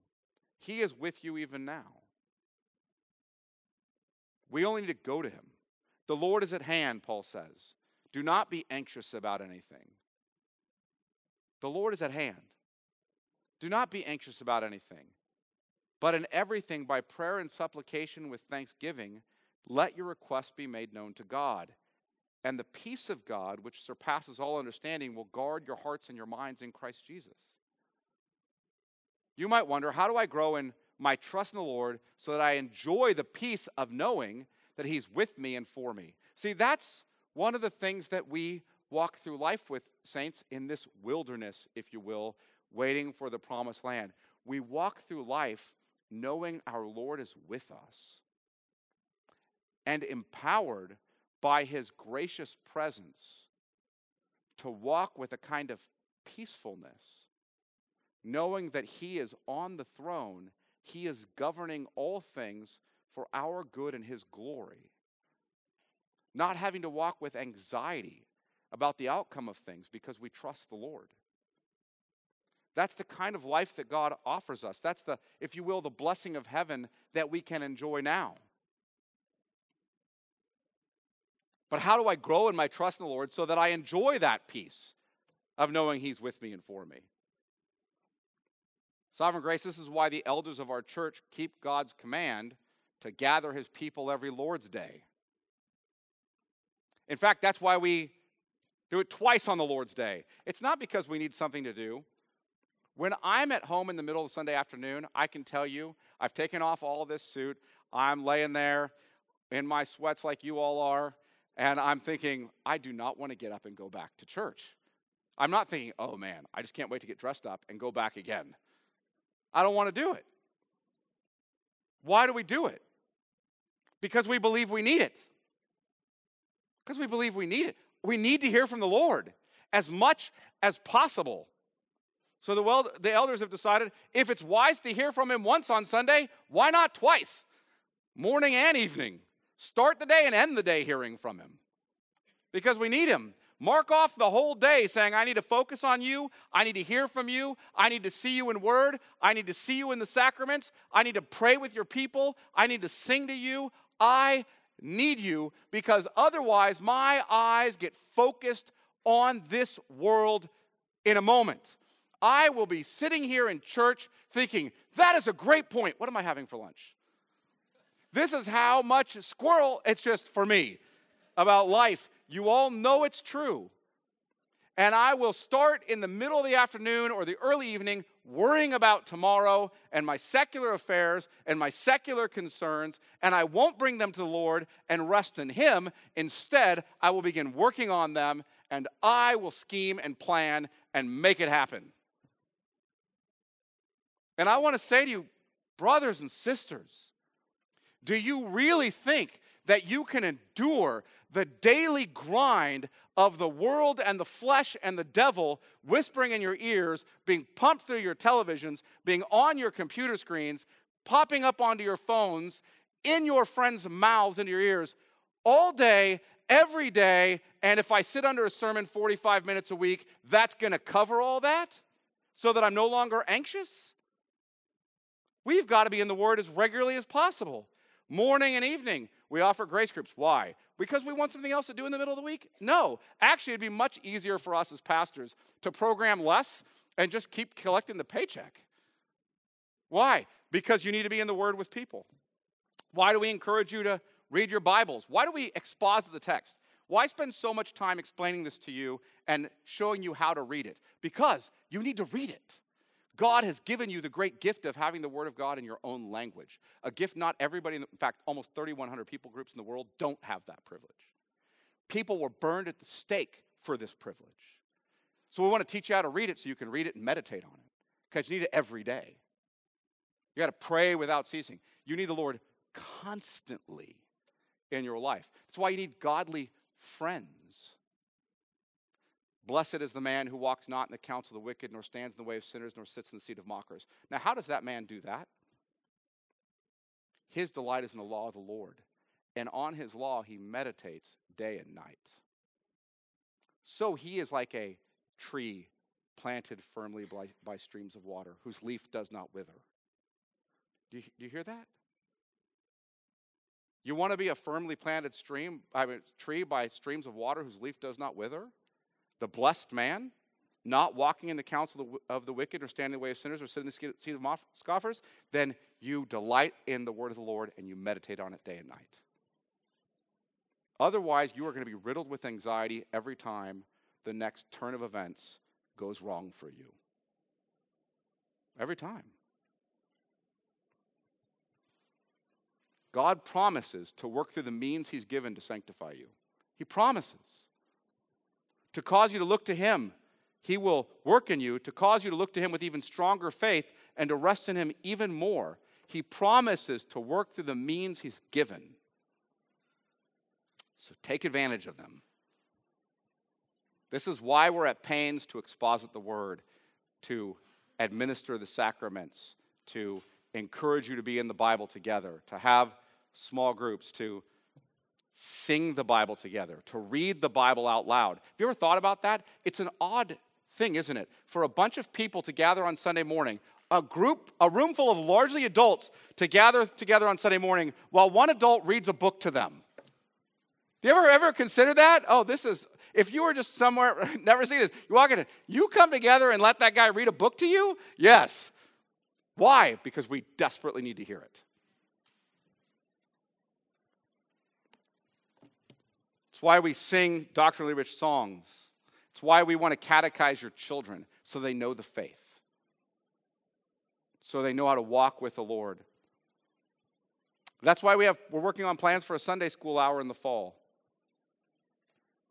He is with you even now. We only need to go to him. The Lord is at hand, Paul says. Do not be anxious about anything. The Lord is at hand. Do not be anxious about anything, but in everything, by prayer and supplication with thanksgiving, let your requests be made known to God. And the peace of God, which surpasses all understanding, will guard your hearts and your minds in Christ Jesus. You might wonder, how do I grow in my trust in the Lord so that I enjoy the peace of knowing that He's with me and for me? See, that's one of the things that we walk through life with, saints, in this wilderness, if you will, waiting for the promised land. We walk through life knowing our Lord is with us and empowered by His gracious presence to walk with a kind of peacefulness knowing that He is on the throne, He is governing all things for our good and His glory. Not having to walk with anxiety about the outcome of things because we trust the Lord. That's the kind of life that God offers us. That's the, if you will, the blessing of heaven that we can enjoy now. But how do I grow in my trust in the Lord so that I enjoy that peace of knowing He's with me and for me? Sovereign grace, this is why the elders of our church keep God's command to gather his people every Lord's Day. In fact, that's why we do it twice on the Lord's Day. It's not because we need something to do. When I'm at home in the middle of Sunday afternoon, I can tell you I've taken off all this suit. I'm laying there in my sweats like you all are, and I'm thinking, I do not want to get up and go back to church. I'm not thinking, oh man, I just can't wait to get dressed up and go back again. I don't want to do it. Why do we do it? Because we believe we need it. Because we believe we need it. We need to hear from the Lord as much as possible. So the, well, the elders have decided if it's wise to hear from him once on Sunday, why not twice? Morning and evening. Start the day and end the day hearing from him. Because we need him. Mark off the whole day saying, I need to focus on you. I need to hear from you. I need to see you in word. I need to see you in the sacraments. I need to pray with your people. I need to sing to you. I need you because otherwise my eyes get focused on this world in a moment. I will be sitting here in church thinking, that is a great point. What am I having for lunch? This is how much squirrel, it's just for me. about life, you all know it's true. And I will start in the middle of the afternoon or the early evening worrying about tomorrow and my secular affairs and my secular concerns, and I won't bring them to the Lord and rest in Him. Instead, I will begin working on them and I will scheme and plan and make it happen. And I want to say to you, brothers and sisters, do you really think that you can endure the daily grind of the world and the flesh and the devil whispering in your ears, being pumped through your televisions, being on your computer screens, popping up onto your phones, in your friends' mouths, into your ears, all day, every day. And if I sit under a sermon 45 minutes a week, that's going to cover all that so that I'm no longer anxious? We've got to be in the Word as regularly as possible, morning and evening. We offer grace groups. Why? Because we want something else to do in the middle of the week? No. Actually, it'd be much easier for us as pastors to program less and just keep collecting the paycheck. Why? Because you need to be in the Word with people. Why do we encourage you to read your Bibles? Why do we exposit the text? Why spend so much time explaining this to you and showing you how to read it? Because you need to read it. God has given you the great gift of having the Word of God in your own language. A gift not everybody, in fact, almost 3,100 people groups in the world don't have that privilege. People were burned at the stake for this privilege. So we want to teach you how to read it so you can read it and meditate on it because you need it every day. You got to pray without ceasing. You need the Lord constantly in your life. That's why you need godly friends. Blessed is the man who walks not in the counsel of the wicked, nor stands in the way of sinners, nor sits in the seat of mockers. Now, how does that man do that? His delight is in the law of the Lord, and on his law he meditates day and night. So he is like a tree planted firmly by, by streams of water, whose leaf does not wither. Do you, do you hear that? You want to be a firmly planted stream, I mean, tree by streams of water whose leaf does not wither? The blessed man, not walking in the counsel of the wicked or standing in the way of sinners or sitting in the seat of scoffers, then you delight in the word of the Lord and you meditate on it day and night. Otherwise, you are going to be riddled with anxiety every time the next turn of events goes wrong for you. Every time. God promises to work through the means He's given to sanctify you. He promises to cause you to look to Him. He will work in you to cause you to look to Him with even stronger faith and to rest in Him even more. He promises to work through the means He's given. So take advantage of them. This is why we're at pains to exposit the word, to administer the sacraments, to encourage you to be in the Bible together, to have small groups, to sing the Bible together, to read the Bible out loud. Have you ever thought about that? It's an odd thing, isn't it? For a bunch of people to gather on Sunday morning, a group, a room full of largely adults to gather together on Sunday morning while one adult reads a book to them. Do you ever ever consider that? Oh, this is if you were just somewhere, never seen this. You walk in, you come together and let that guy read a book to you? Yes. Why? Because we desperately need to hear it. It's why we sing doctrinally rich songs. It's why we want to catechize your children so they know the faith, so they know how to walk with the Lord. That's why we have, we're working on plans for a Sunday school hour in the fall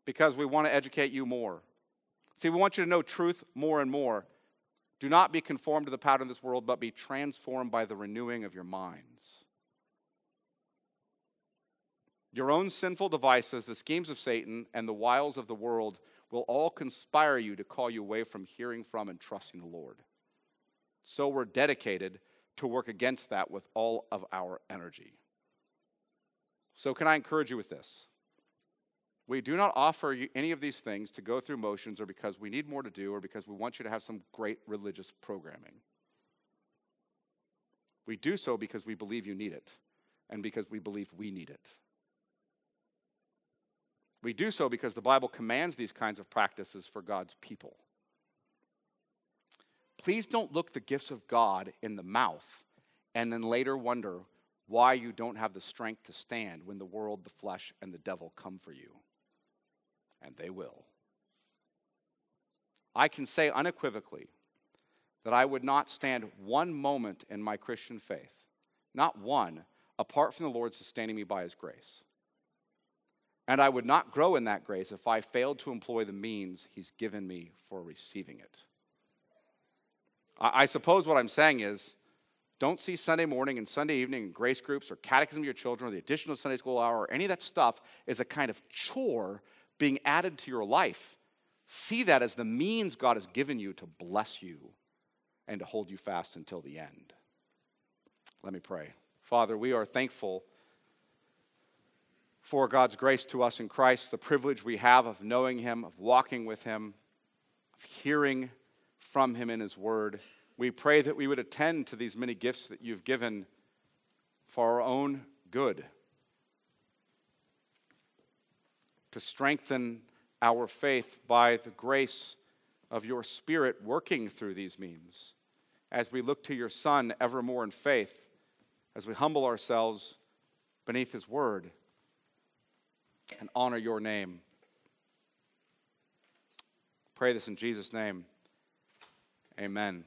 because we want to educate you more. See, we want you to know truth more and more. Do not be conformed to the pattern of this world, but be transformed by the renewing of your minds. Your own sinful devices, the schemes of Satan, and the wiles of the world will all conspire you to call you away from hearing from and trusting the Lord. So we're dedicated to work against that with all of our energy. So, can I encourage you with this? We do not offer you any of these things to go through motions or because we need more to do or because we want you to have some great religious programming. We do so because we believe you need it and because we believe we need it. We do so because the Bible commands these kinds of practices for God's people. Please don't look the gifts of God in the mouth and then later wonder why you don't have the strength to stand when the world, the flesh, and the devil come for you. And they will. I can say unequivocally that I would not stand one moment in my Christian faith, not one, apart from the Lord sustaining me by his grace. And I would not grow in that grace if I failed to employ the means he's given me for receiving it. I, suppose what I'm saying is don't see Sunday morning and Sunday evening and grace groups or catechism of your children or the additional Sunday school hour or any of that stuff as a kind of chore being added to your life. See that as the means God has given you to bless you and to hold you fast until the end. Let me pray. Father, we are thankful for God's grace to us in Christ, the privilege we have of knowing Him, of walking with Him, of hearing from Him in His Word. We pray that we would attend to these many gifts that you've given for our own good, to strengthen our faith by the grace of your Spirit working through these means. As we look to your Son evermore in faith, as we humble ourselves beneath His Word and honor your name. Pray this in Jesus' name. Amen.